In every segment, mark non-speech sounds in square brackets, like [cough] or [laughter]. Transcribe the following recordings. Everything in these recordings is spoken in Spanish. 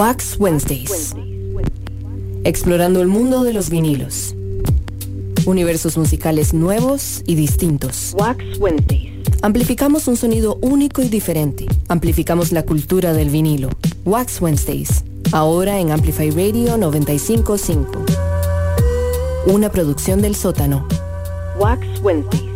Wax Wednesdays. Explorando el mundo de los vinilos. Universos musicales nuevos y distintos. Wax Wednesdays. Amplificamos un sonido único y diferente. Amplificamos la cultura del vinilo. Wax Wednesdays. Ahora en Amplify Radio 955. Una producción del sótano. Wax Wednesdays.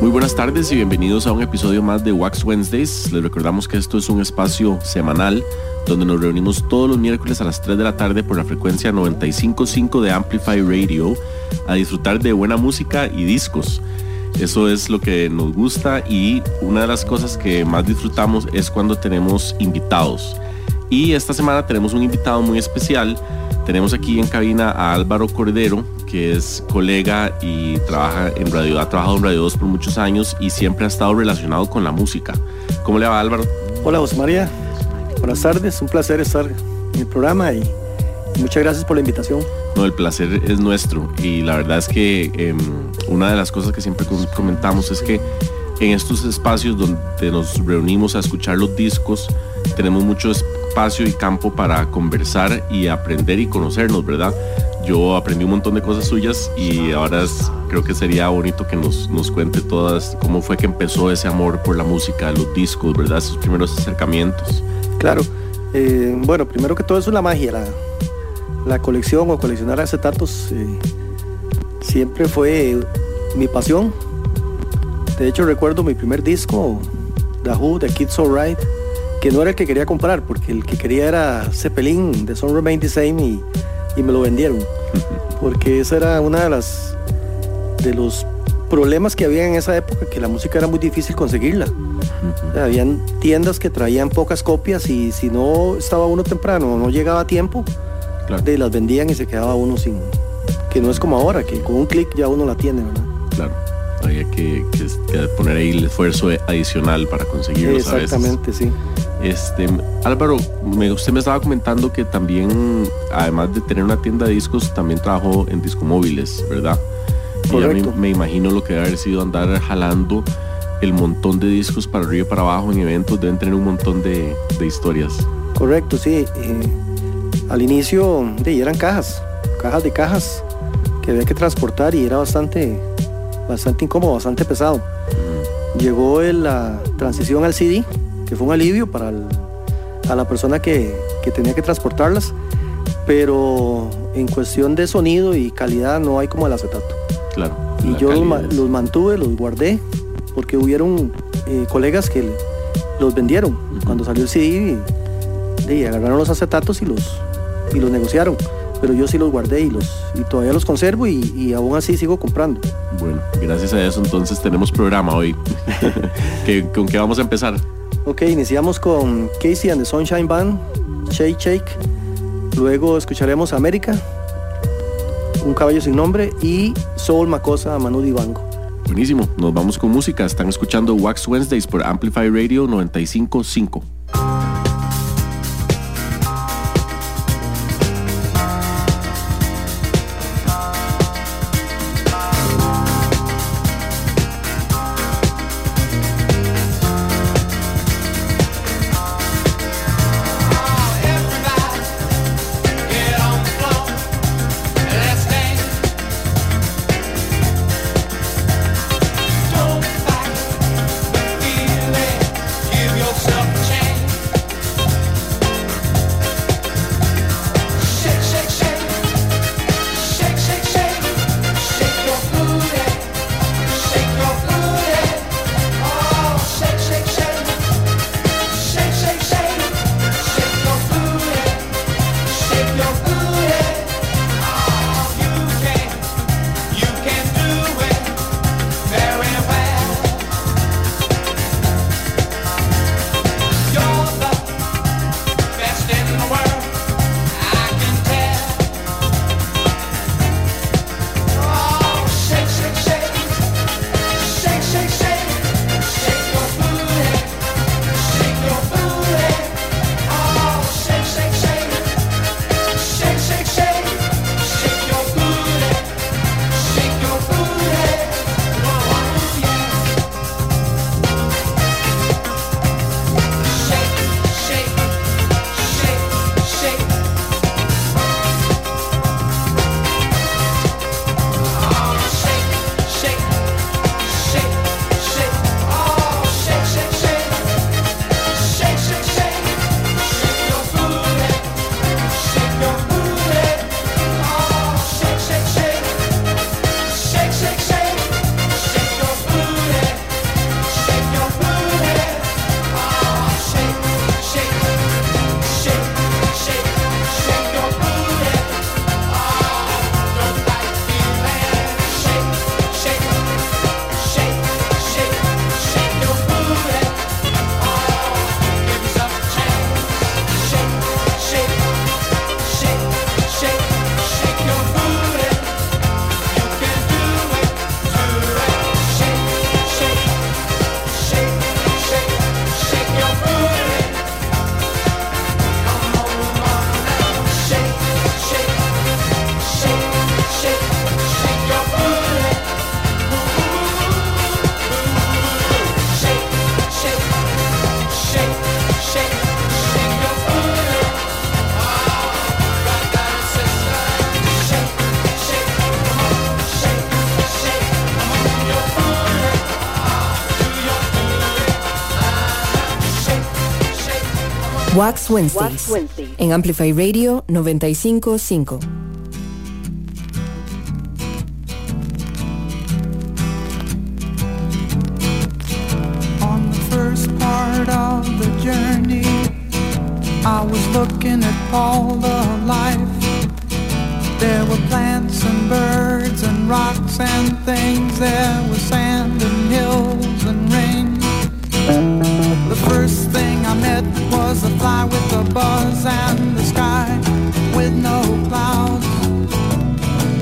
Muy buenas tardes y bienvenidos a un episodio más de Wax Wednesdays. Les recordamos que esto es un espacio semanal donde nos reunimos todos los miércoles a las 3 de la tarde por la frecuencia 955 de Amplify Radio a disfrutar de buena música y discos. Eso es lo que nos gusta y una de las cosas que más disfrutamos es cuando tenemos invitados. Y esta semana tenemos un invitado muy especial. Tenemos aquí en cabina a Álvaro Cordero, que es colega y trabaja en radio, ha trabajado en Radio 2 por muchos años y siempre ha estado relacionado con la música. ¿Cómo le va Álvaro? Hola José María, buenas tardes, un placer estar en el programa y muchas gracias por la invitación. No, el placer es nuestro y la verdad es que em, una de las cosas que siempre comentamos es que en estos espacios donde nos reunimos a escuchar los discos, tenemos mucho espacio y campo para conversar y aprender y conocernos, ¿verdad? Yo aprendí un montón de cosas suyas y ahora creo que sería bonito que nos, nos cuente todas cómo fue que empezó ese amor por la música, los discos, ¿verdad? Esos primeros acercamientos. Claro. Eh, bueno, primero que todo es una magia. La, la colección o coleccionar acetatos eh, siempre fue mi pasión. De hecho, recuerdo mi primer disco, The Who, The Kids Alright, que no era el que quería comprar, porque el que quería era Zeppelin, The Sun Remain the Same y y me lo vendieron. Porque esa era una de las de los problemas que había en esa época, que la música era muy difícil conseguirla. habían tiendas que traían pocas copias y si no estaba uno temprano no llegaba a tiempo, de, las vendían y se quedaba uno sin... Que no es como ahora, que con un clic ya uno la tiene, ¿verdad? Claro. Había que, poner ahí el esfuerzo adicional para conseguirlo. Exactamente, sí. Este, Álvaro, usted me estaba comentando que también, además de tener una tienda de discos, también trabajó en discomóviles, ¿verdad? Correcto. Y me, imagino lo que debe haber sido andar jalando el montón de discos para arriba y para abajo en eventos, deben tener un montón de, historias. Correcto, sí. Eh, al inicio de, eran cajas, cajas de cajas que había que transportar y era bastante, bastante incómodo, bastante pesado. Llegó la transición al CD que fue un alivio para a la persona que, tenía que transportarlas, pero en cuestión de sonido y calidad no hay como el acetato. Claro. Y yo los, mantuve, los guardé, porque hubieron eh, colegas que los vendieron cuando salió el CD y, agarraron los acetatos y los, y los negociaron pero yo sí los guardé y, los, y todavía los conservo y, aún así sigo comprando. Bueno, gracias a eso entonces tenemos programa hoy. [laughs] ¿Con qué vamos a empezar? Ok, iniciamos con Casey and the Sunshine Band, Shake Shake. Luego escucharemos América, Un Caballo Sin Nombre y Soul Macosa, Manu Dibango. Buenísimo, nos vamos con música. Están escuchando Wax Wednesdays por Amplify Radio 955. Wax Wednesdays, en Amplify Radio 955. On the first part of the journey, I was looking at all the life. There were plants and birds and rocks and things. There was sand and hills and rain. The first thing I met was a fly with a buzz and the sky with no clouds.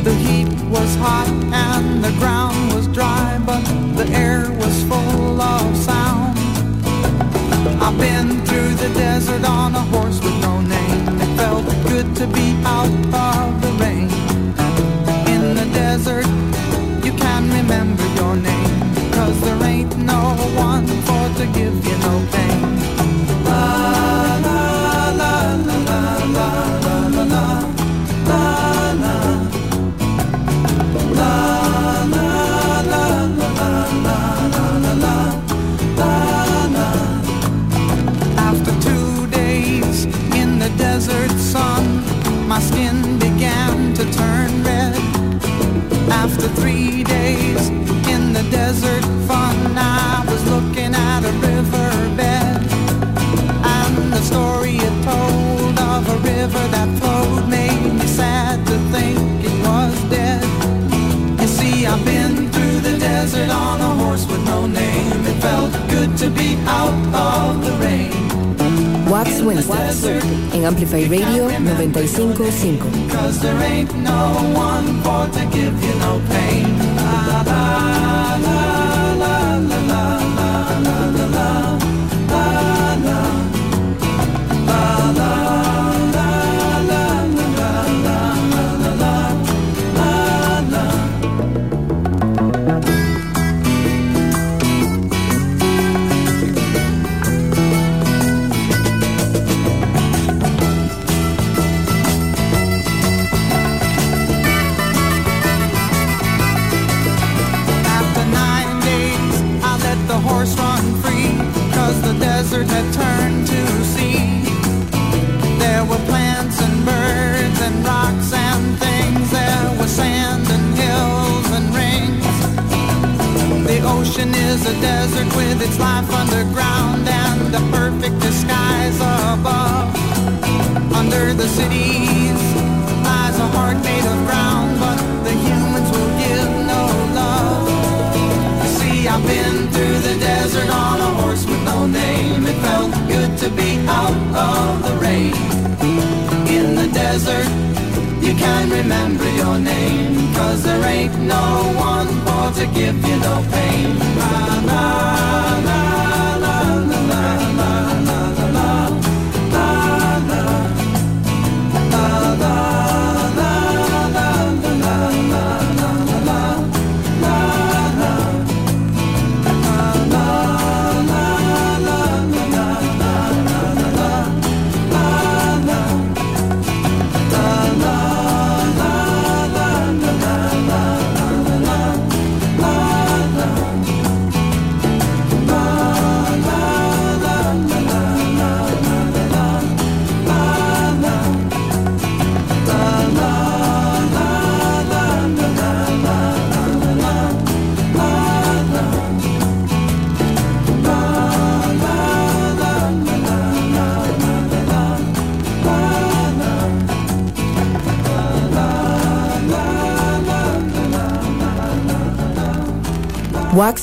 The heat was hot and the ground was dry, but the air was full of sound. I've been through the desert on a horse with no name. It felt good to be out of the rain. In the desert, you can remember your name, cause there ain't no one for to give you no pain. to be out of the rain. Wednesday. En Amplify Radio 955.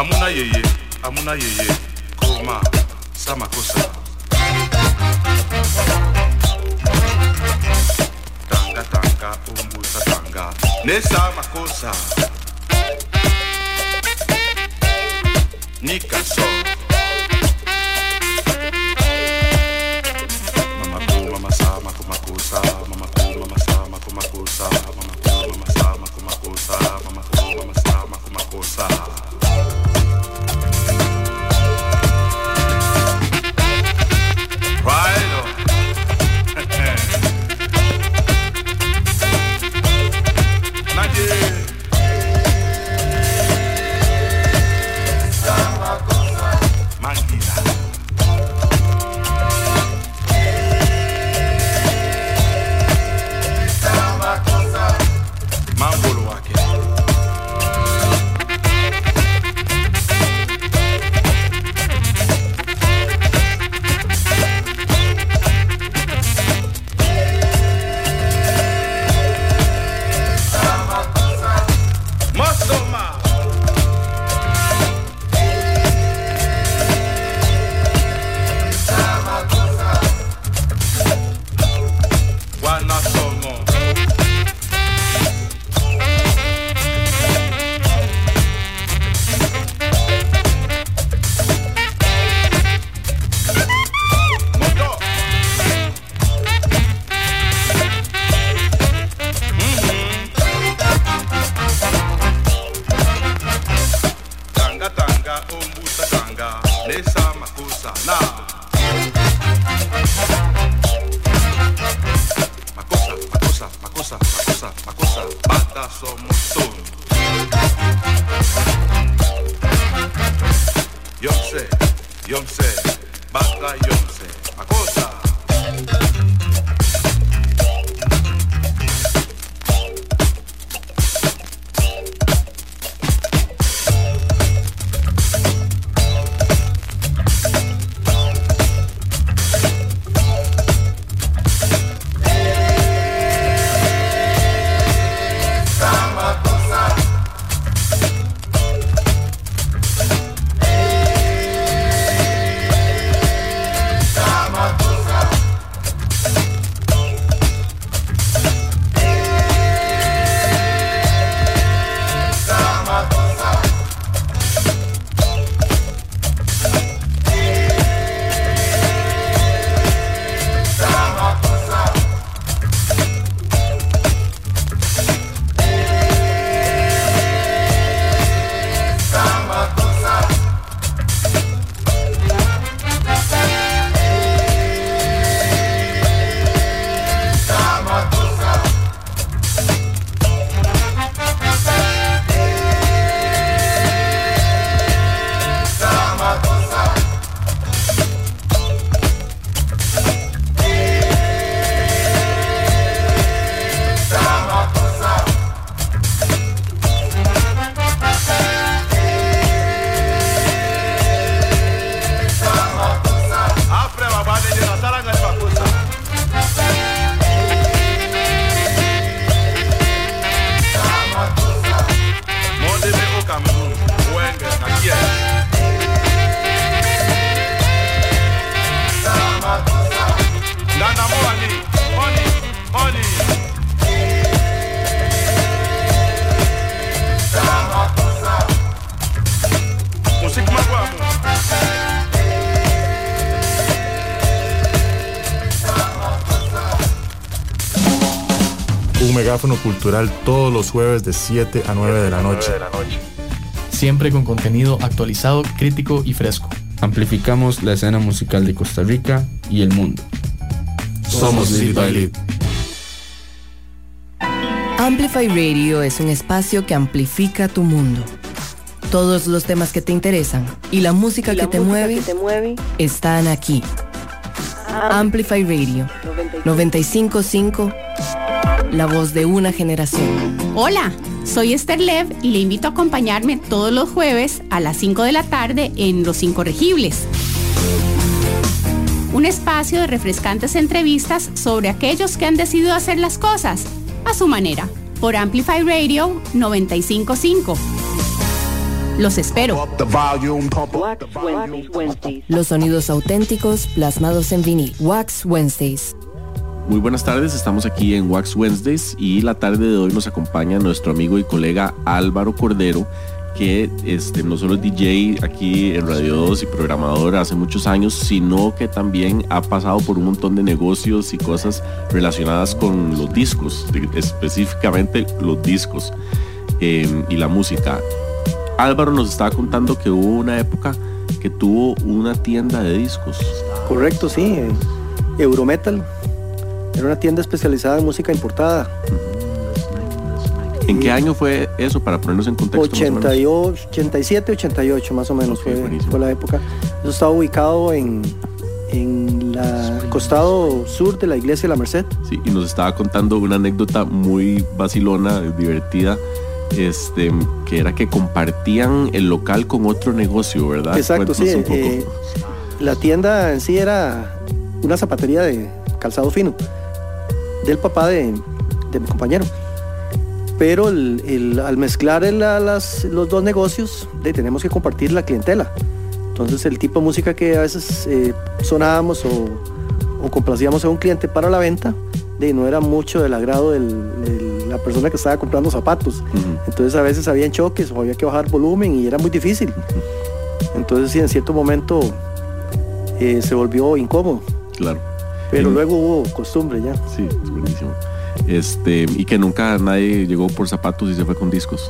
amuna yeye amuna yeye. Kurma samakosa tanga tanga ombusa tanga. Ne samakosa nikaso megáfono cultural todos los jueves de 7 a 9 de la noche. Siempre con contenido actualizado, crítico y fresco. Amplificamos la escena musical de Costa Rica y el mundo. Somos Lead by Lead. Amplify Radio es un espacio que amplifica tu mundo. Todos los temas que te interesan y la música, Y la que, te música mueve que te mueve están aquí. Amplify Radio 955, la voz de una generación. Hola, soy Esther Lev y le invito a acompañarme todos los jueves a las 5 de la tarde en Los Incorregibles. Un espacio de refrescantes entrevistas sobre aquellos que han decidido hacer las cosas a su manera por Amplify Radio 955. Los espero. Los sonidos auténticos plasmados en vinil. Wax Wednesdays. Muy buenas tardes, estamos aquí en Wax Wednesdays y la tarde de hoy nos acompaña nuestro amigo y colega Álvaro Cordero, que este, no solo es DJ aquí en Radio 2 y programador hace muchos años, sino que también ha pasado por un montón de negocios y cosas relacionadas con los discos, específicamente los discos eh, y la música. Álvaro nos estaba contando que hubo una época que tuvo una tienda de discos. Correcto, sí. Eurometal. Era una tienda especializada en música importada. ¿En qué año fue eso para ponernos en contexto? más o menos? 88, 87, 88 más o menos fue, la época. Eso estaba ubicado en, en la- el costado sur de la iglesia de la Merced. Sí, y nos estaba contando una anécdota muy vacilona, divertida, este, que era que compartían el local con otro negocio, ¿verdad? Exacto, sí. Cuéntanos eh, la tienda en sí era una zapatería de calzado fino del papá de, de mi compañero. Pero el- el- al mezclar el- las- los dos negocios, de, tenemos que compartir la clientela. Entonces el tipo de música que a veces eh, sonábamos o, o complacíamos a un cliente para la venta, de, no era mucho del agrado de la persona que estaba comprando zapatos. Entonces a veces había choques o había que bajar volumen y era muy difícil. Entonces sí, en cierto momento eh, se volvió incómodo, Claro. Pero luego hubo costumbre ya. Sí, es buenísimo. Este, y que nunca nadie llegó por zapatos y se fue con discos.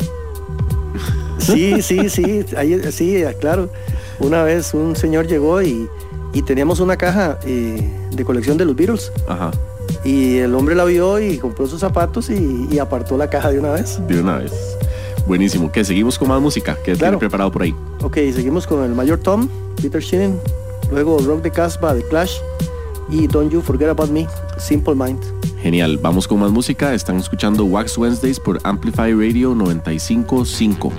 Sí, sí, sí, ahí, sí, claro. Una vez un señor llegó y, y teníamos una caja eh, de colección de los Beatles Ajá, y el hombre la vio y compró sus zapatos y, y apartó la caja de una vez. de una vez. Buenísimo. Que seguimos con más música. que tiene Claro. preparado por ahí? Ok, seguimos con el Mayor Tom, Peter Sheenan, luego Rock the Casbah de Clash y Don't You Forget About Me, Simple Mind. Genial. Vamos con más música. Están escuchando Wax Wednesdays por Amplify Radio 955.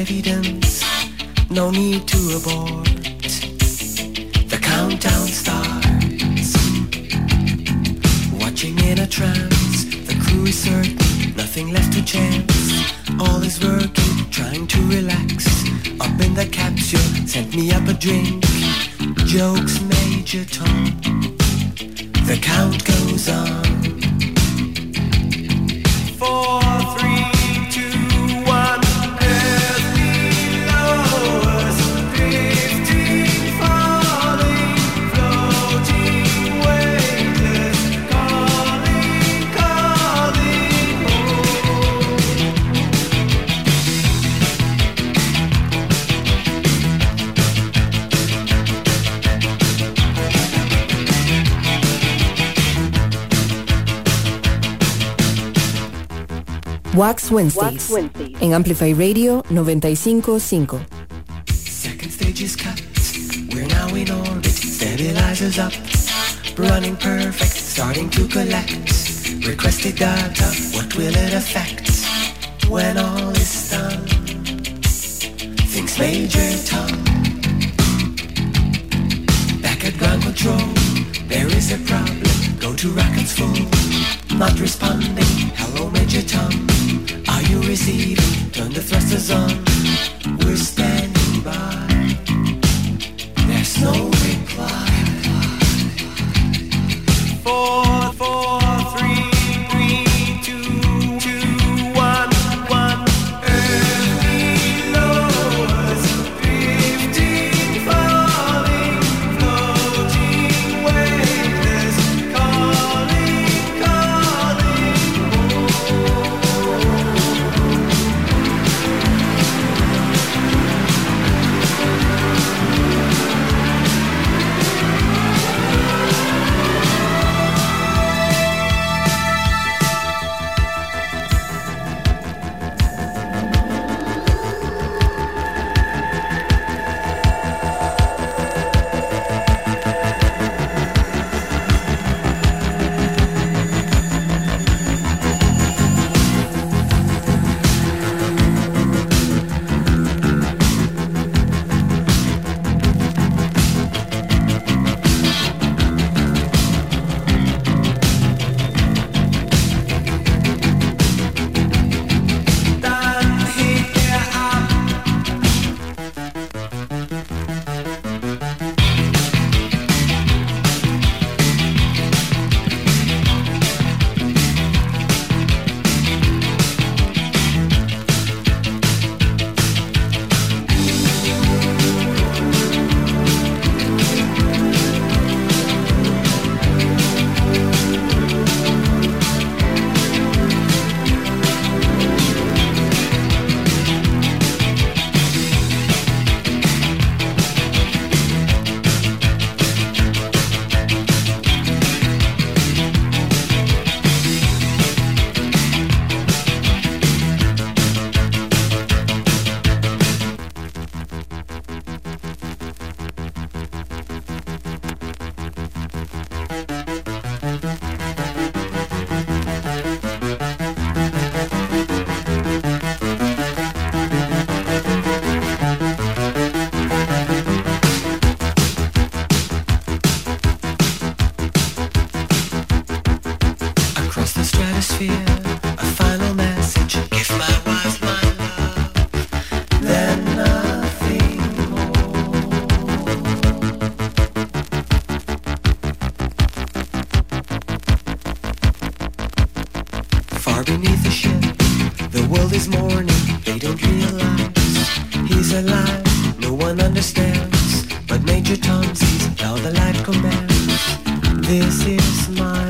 Evidence. No need to abort. The countdown starts. Watching in a trance, the crew is certain, nothing left to chance. All is working, trying to relax. Up in the capsule, sent me up a drink. Jokes, Major Tom. The count goes on. Four, three, Wax Wednesdays, en Amplify Radio 955. Second stage is cut. We're now in orbit. Stabilizers up. Running perfect. Starting to collect. Requested data. What will it affect when all is done? Things major tom. Back at ground control. There is a problem. Go to rockets full. Not responding. Hello, Major Tom. Are receiving? Turn the thrusters on. We're standing by. There's no This is my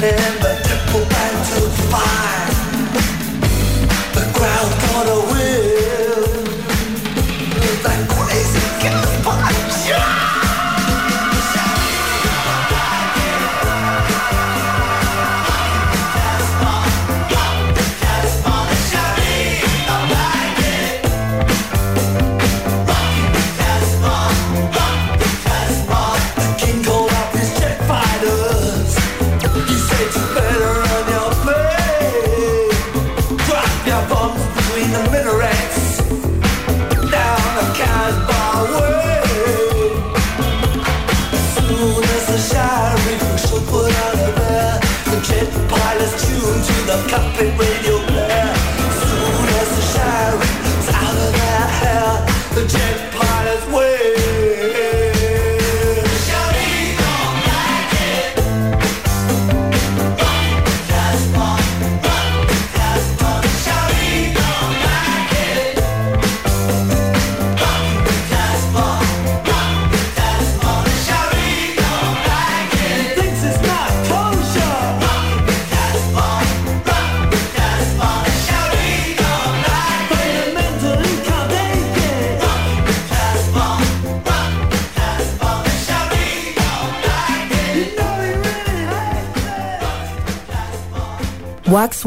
remember the poop and to fire.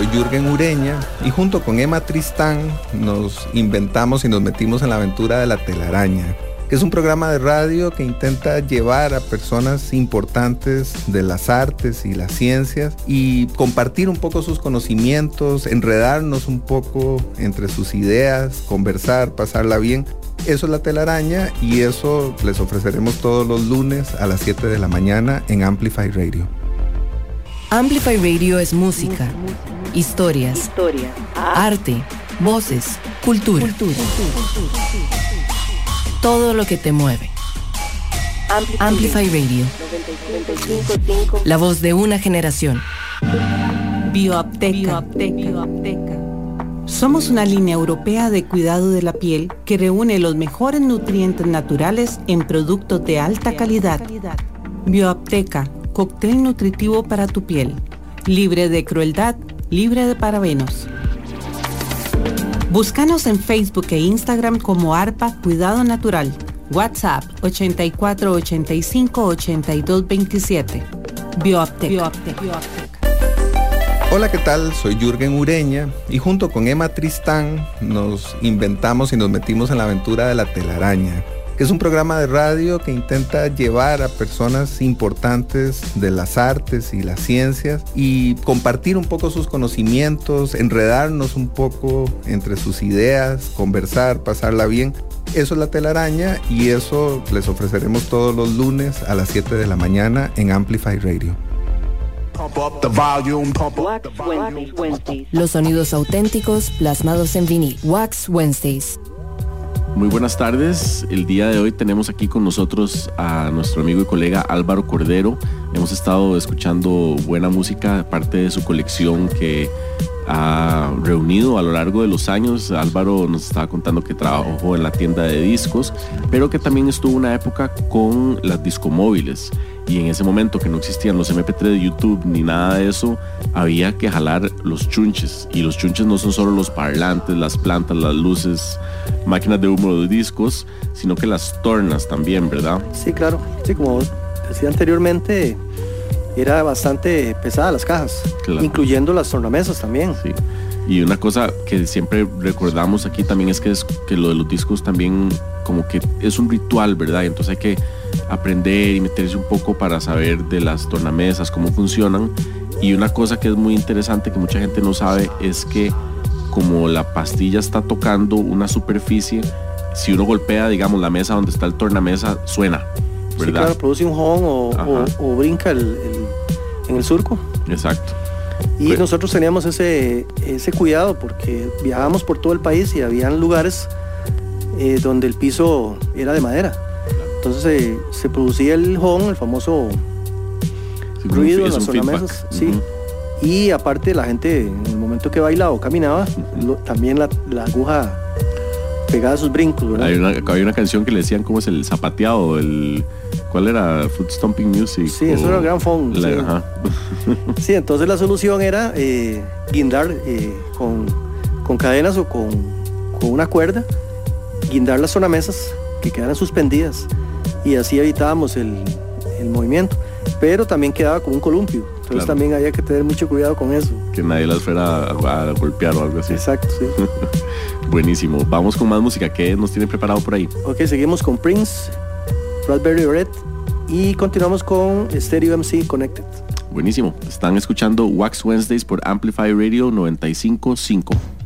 Soy Jürgen Ureña y junto con Emma Tristán nos inventamos y nos metimos en la aventura de la telaraña, que es un programa de radio que intenta llevar a personas importantes de las artes y las ciencias y compartir un poco sus conocimientos, enredarnos un poco entre sus ideas, conversar, pasarla bien. Eso es la telaraña y eso les ofreceremos todos los lunes a las 7 de la mañana en Amplify Radio. Amplify Radio es música, historias, arte, voces, cultura. Todo lo que te mueve. Amplify Radio. La voz de una generación. Bioapteca. Somos una línea europea de cuidado de la piel que reúne los mejores nutrientes naturales en productos de alta calidad. Bioapteca cóctel nutritivo para tu piel, libre de crueldad, libre de parabenos. Búscanos en Facebook e Instagram como ARPA Cuidado Natural. WhatsApp 8485 8227. Bioaptec. Hola, ¿qué tal? Soy Jürgen Ureña y junto con Emma Tristán nos inventamos y nos metimos en la aventura de la telaraña es un programa de radio que intenta llevar a personas importantes de las artes y las ciencias y compartir un poco sus conocimientos, enredarnos un poco entre sus ideas, conversar, pasarla bien. Eso es la telaraña y eso les ofreceremos todos los lunes a las 7 de la mañana en Amplify Radio. Los sonidos auténticos plasmados en vinil. Wax Wednesdays. Muy buenas tardes. El día de hoy tenemos aquí con nosotros a nuestro amigo y colega Álvaro Cordero. Hemos estado escuchando buena música, parte de su colección que ha reunido a lo largo de los años. Álvaro nos estaba contando que trabajó en la tienda de discos, pero que también estuvo una época con las discomóviles y en ese momento que no existían los MP3 de YouTube ni nada de eso, había que jalar los chunches. Y los chunches no son solo los parlantes, las plantas, las luces, máquinas de humo de discos, sino que las tornas también, ¿verdad? Sí, claro. Sí, como decía anteriormente, era bastante pesada las cajas, incluyendo las tornamesas también. Sí. Y una cosa que siempre recordamos aquí también es que, es que lo de los discos también como que es un ritual, ¿verdad? Y entonces hay que aprender y meterse un poco para saber de las tornamesas, cómo funcionan. Y una cosa que es muy interesante que mucha gente no sabe es que como la pastilla está tocando una superficie, si uno golpea, digamos, la mesa donde está el tornamesa, suena. ¿Verdad? Sí, claro, produce un hon o, brinca en el surco. Exacto. Y pues nosotros teníamos ese, ese cuidado porque viajábamos por todo el país y habían lugares eh, donde el piso era de madera. Entonces eh, se producía el hon, el famoso ruido en las tornamesas. Sí. Y aparte la gente en el momento que bailaba o caminaba, también la, aguja pegaba sus brincos. Hay una, hay una canción que le decían cómo es el zapateado, el ¿cuál era? Foot Stomping Music. Sí, eso era el gran phone. [laughs] sí. entonces la solución era eh, guindar con, con, cadenas o con, con una cuerda, guindar las tornamesas que quedaran suspendidas y así evitábamos el, movimiento. Pero también quedaba como un columpio. Entonces también había que tener mucho cuidado con eso. Que nadie las fuera a, golpear o algo así. Exacto, sí. [laughs] Buenísimo. Vamos con más música. ¿Qué nos tiene preparado por ahí? Ok, seguimos con Prince, Raspberry Red y continuamos con Stereo MC Connected. Buenísimo. Están escuchando Wax Wednesdays por Amplify Radio 955.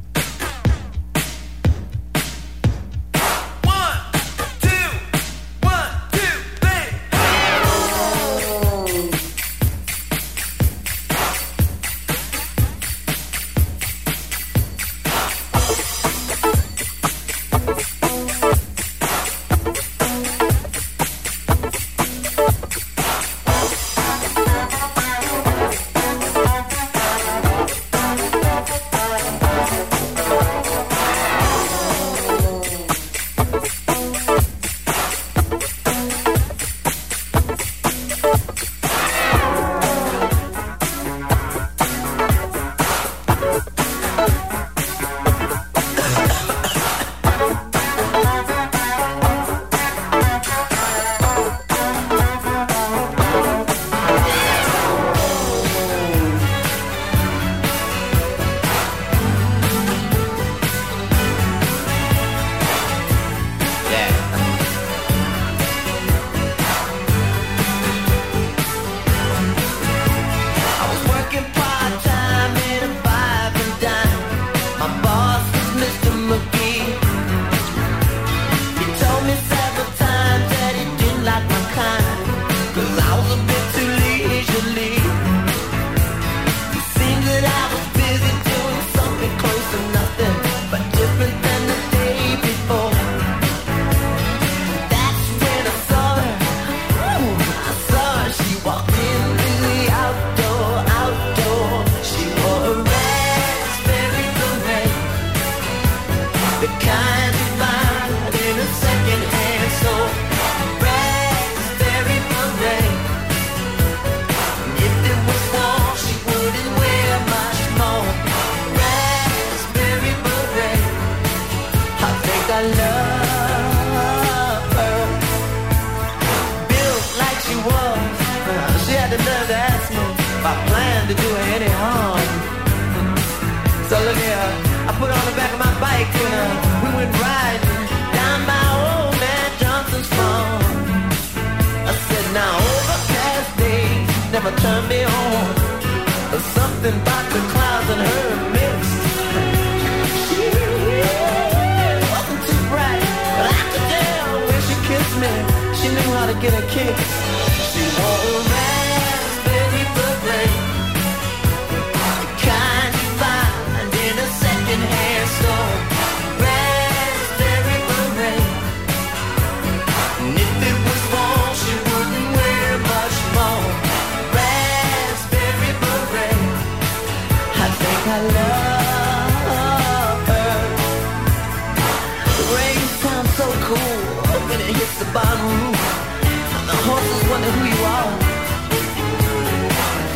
wonder who you are.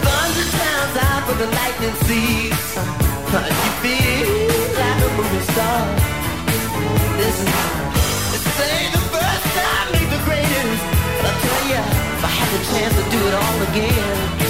Thunder sounds out for the lightning seeds. You feel like a movie star. This is this ain't the first time, ain't the greatest. But I tell ya, if I had the chance to do it all again.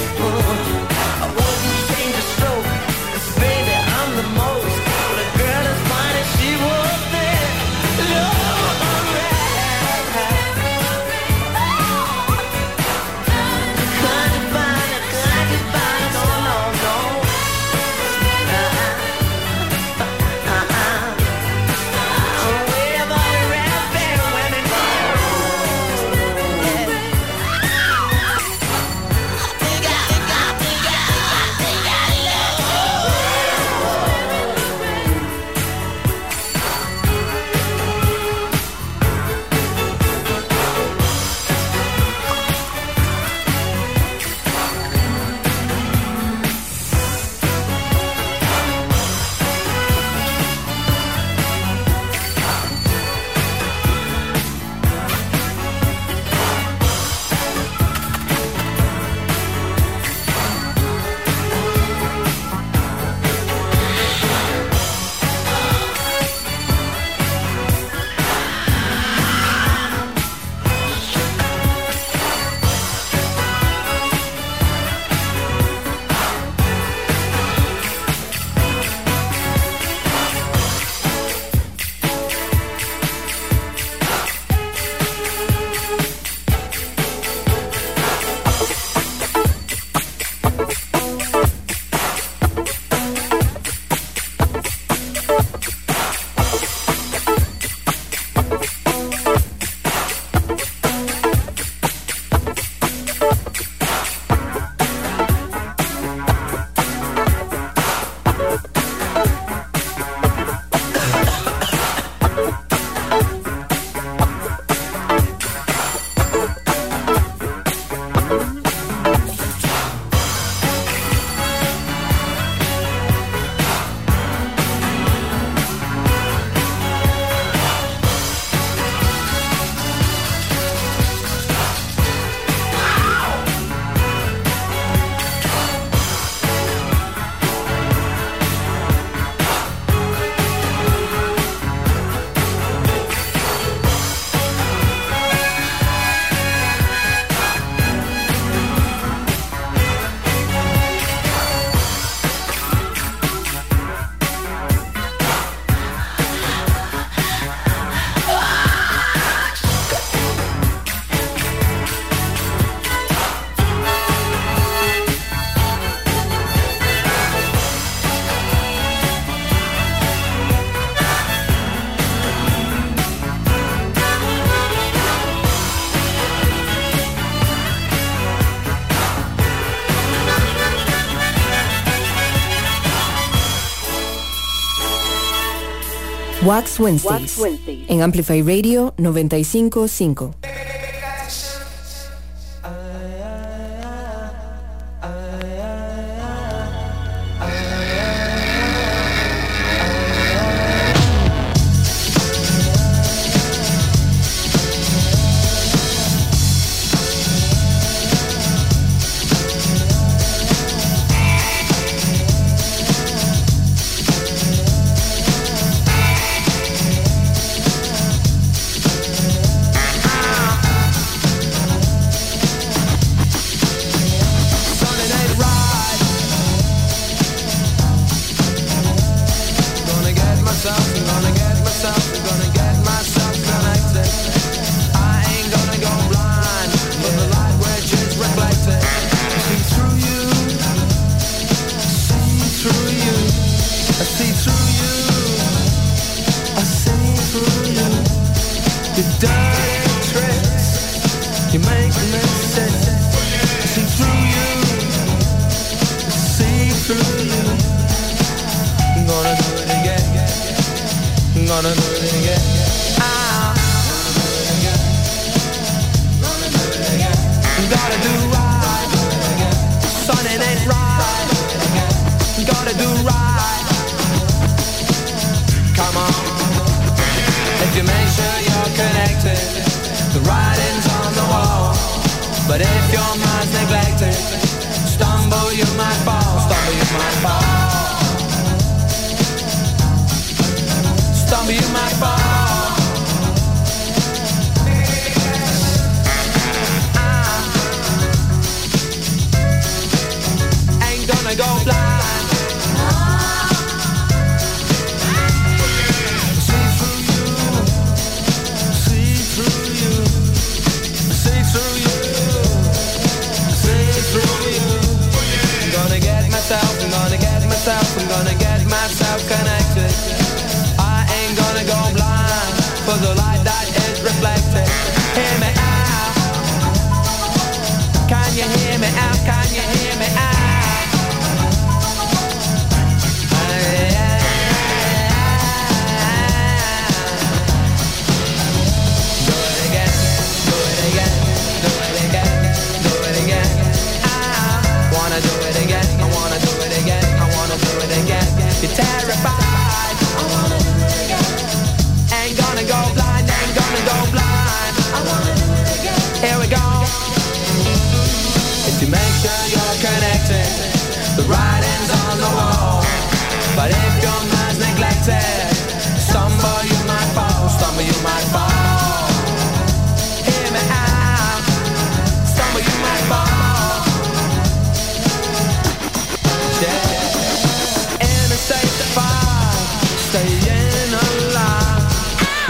Wax Wednesdays, Wednesdays. en Amplify Radio 955. See through you. I see through you. Your dirty tricks. You make see through you. See through you. Gonna do it again. Gonna do it But if your mind's neglected, stumble you might fall. Stumble you might fall. Stumble you might fall. Connected. I ain't gonna go blind for the light that is reflected. Hear me out. Can you hear me out? Can you hear me out?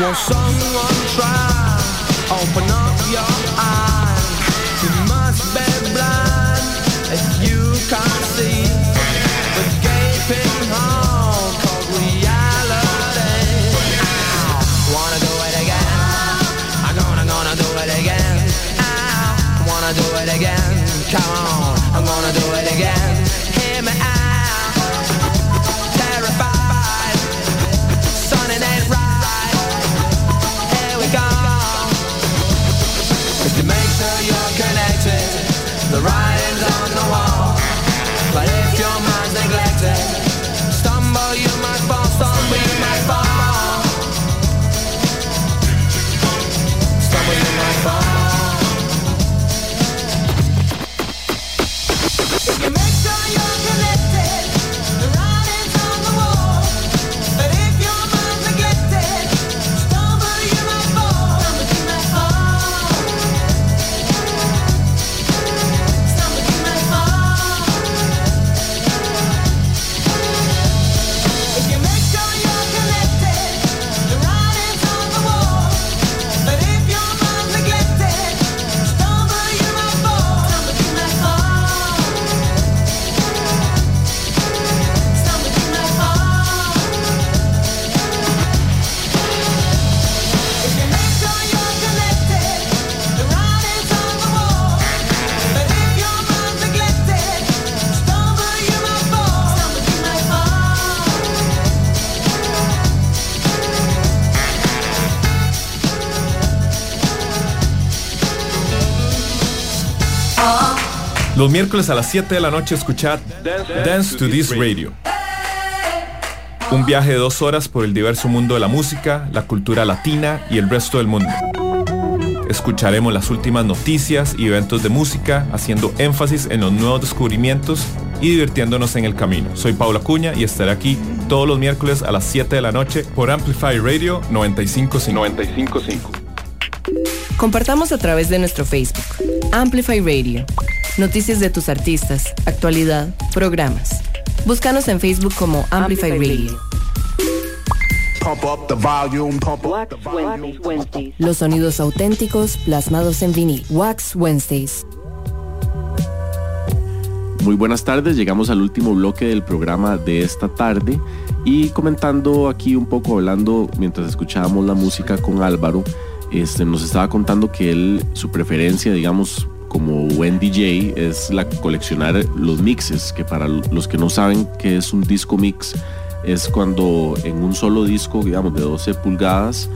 Won't someone try? Open up your eyes. You must be blind if you can't see the gaping hole called reality. Ow. Wanna do it again? I'm gonna, gonna do it again. Ow. Wanna do it again? Come on, I'm gonna do it again. Los miércoles a las 7 de la noche escuchad Dance to This Radio. Un viaje de dos horas por el diverso mundo de la música, la cultura latina y el resto del mundo. Escucharemos las últimas noticias y eventos de música, haciendo énfasis en los nuevos descubrimientos y divirtiéndonos en el camino. Soy Paula Cuña y estaré aquí todos los miércoles a las 7 de la noche por Amplify Radio 955. Compartamos a través de nuestro Facebook, Amplify Radio. Noticias de tus artistas, actualidad, programas. Búscanos en Facebook como Amplify Radio. Pump up the volume, pump up the volume. Los sonidos auténticos plasmados en vinil. Wax Wednesdays. Muy buenas tardes, llegamos al último bloque del programa de esta tarde y comentando aquí un poco, hablando mientras escuchábamos la música con Álvaro, este, nos estaba contando que él, su preferencia, digamos, como buen DJ, es la coleccionar los mixes, que para los que no saben qué es un disco mix, es cuando en un solo disco, digamos, de 12 pulgadas,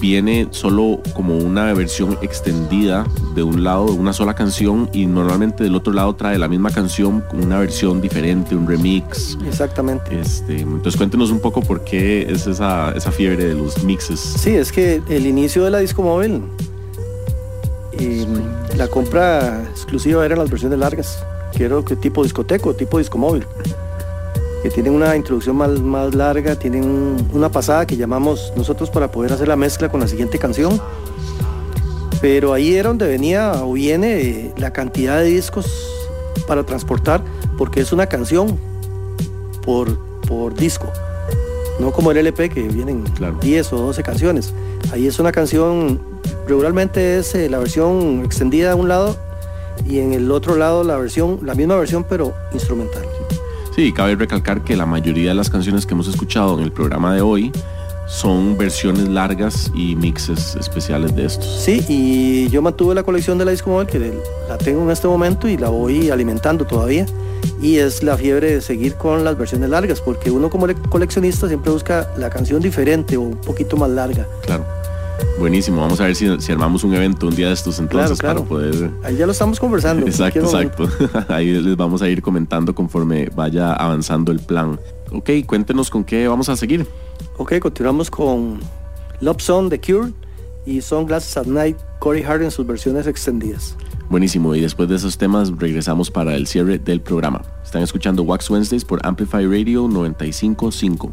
viene solo como una versión extendida de un lado, de una sola canción, y normalmente del otro lado trae la misma canción con una versión diferente, un remix. Exactamente. Este, entonces cuéntenos un poco por qué es esa, esa fiebre de los mixes. Sí, es que el inicio de la disco móvil, y la compra exclusiva eran las versiones largas, que era que tipo discoteco, tipo disco móvil que tienen una introducción más, más larga, tienen una pasada que llamamos nosotros para poder hacer la mezcla con la siguiente canción. Pero ahí era donde venía o viene la cantidad de discos para transportar, porque es una canción por, por disco. No como el LP que vienen 10 o 12 canciones. Ahí es una canción, regularmente es eh, la versión extendida de un lado y en el otro lado la versión, la misma versión pero instrumental. Sí, cabe recalcar que la mayoría de las canciones que hemos escuchado en el programa de hoy son versiones largas y mixes especiales de estos. Sí, y yo mantuve la colección de la disco móvil que la tengo en este momento y la voy alimentando todavía. Y es la fiebre de seguir con las versiones largas, porque uno como coleccionista siempre busca la canción diferente o un poquito más larga. Claro. Buenísimo, vamos a ver si, si, armamos un evento un día de estos entonces claro, para poder... Ahí ya lo estamos conversando. Exacto, exacto. [laughs] Ahí les vamos a ir comentando conforme vaya avanzando el plan. Ok, cuéntenos con qué vamos a seguir. Ok, continuamos con Love Song The Cure y Sunglasses at Night, Corey Hart en sus versiones extendidas. Buenísimo, y después de esos temas regresamos para el cierre del programa. Están escuchando Wax Wednesdays por Amplify Radio 955.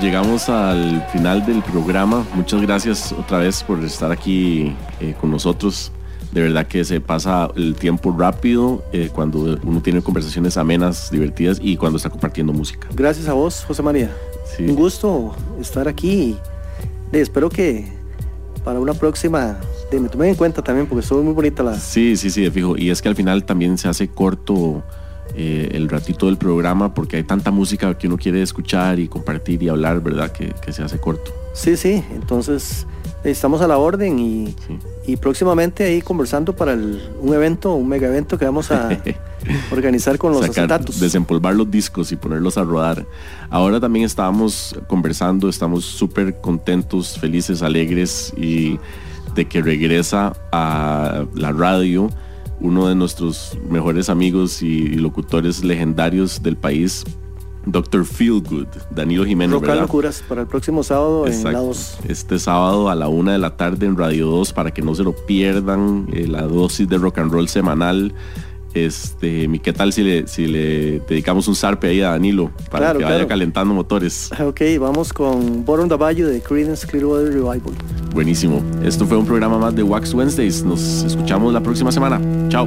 Llegamos al final del programa. Muchas gracias otra vez por estar aquí eh, con nosotros. De verdad que se pasa el tiempo rápido eh, cuando uno tiene conversaciones amenas, divertidas y cuando está compartiendo música. Gracias a vos, José María. Un gusto estar aquí eh, espero que para una próxima me tomen en cuenta también porque estuvo muy bonita la... Sí, sí, sí, de fijo. Y es que al final también se hace corto eh, el ratito del programa porque hay tanta música que uno quiere escuchar y compartir y hablar, ¿verdad? Que, que se hace corto. Sí, sí, entonces estamos a la orden y, y próximamente ahí conversando para el- un evento, un mega evento que vamos a [laughs] organizar con los Sacar, acetatos. desempolvar los discos y ponerlos a rodar. Ahora también estábamos conversando, estamos súper contentos, felices, alegres y de que regresa a la radio uno de nuestros mejores amigos y locutores legendarios del país, Dr. Feelgood, Danilo Jiménez, Rock and ¿verdad? Locuras para el próximo sábado en la 2. Este sábado a la una de la tarde en Radio 2 para que no se lo pierdan, eh, la dosis de rock and roll semanal Este, mi, ¿qué tal si le, si le dedicamos un zarpe ahí a Danilo para Claro, que vaya claro. calentando motores? [laughs] Ok, vamos con the Bayou de Creedence Clearwater Revival. Buenísimo. Esto fue un programa más de Wax Wednesdays. Nos escuchamos la próxima semana. Chao.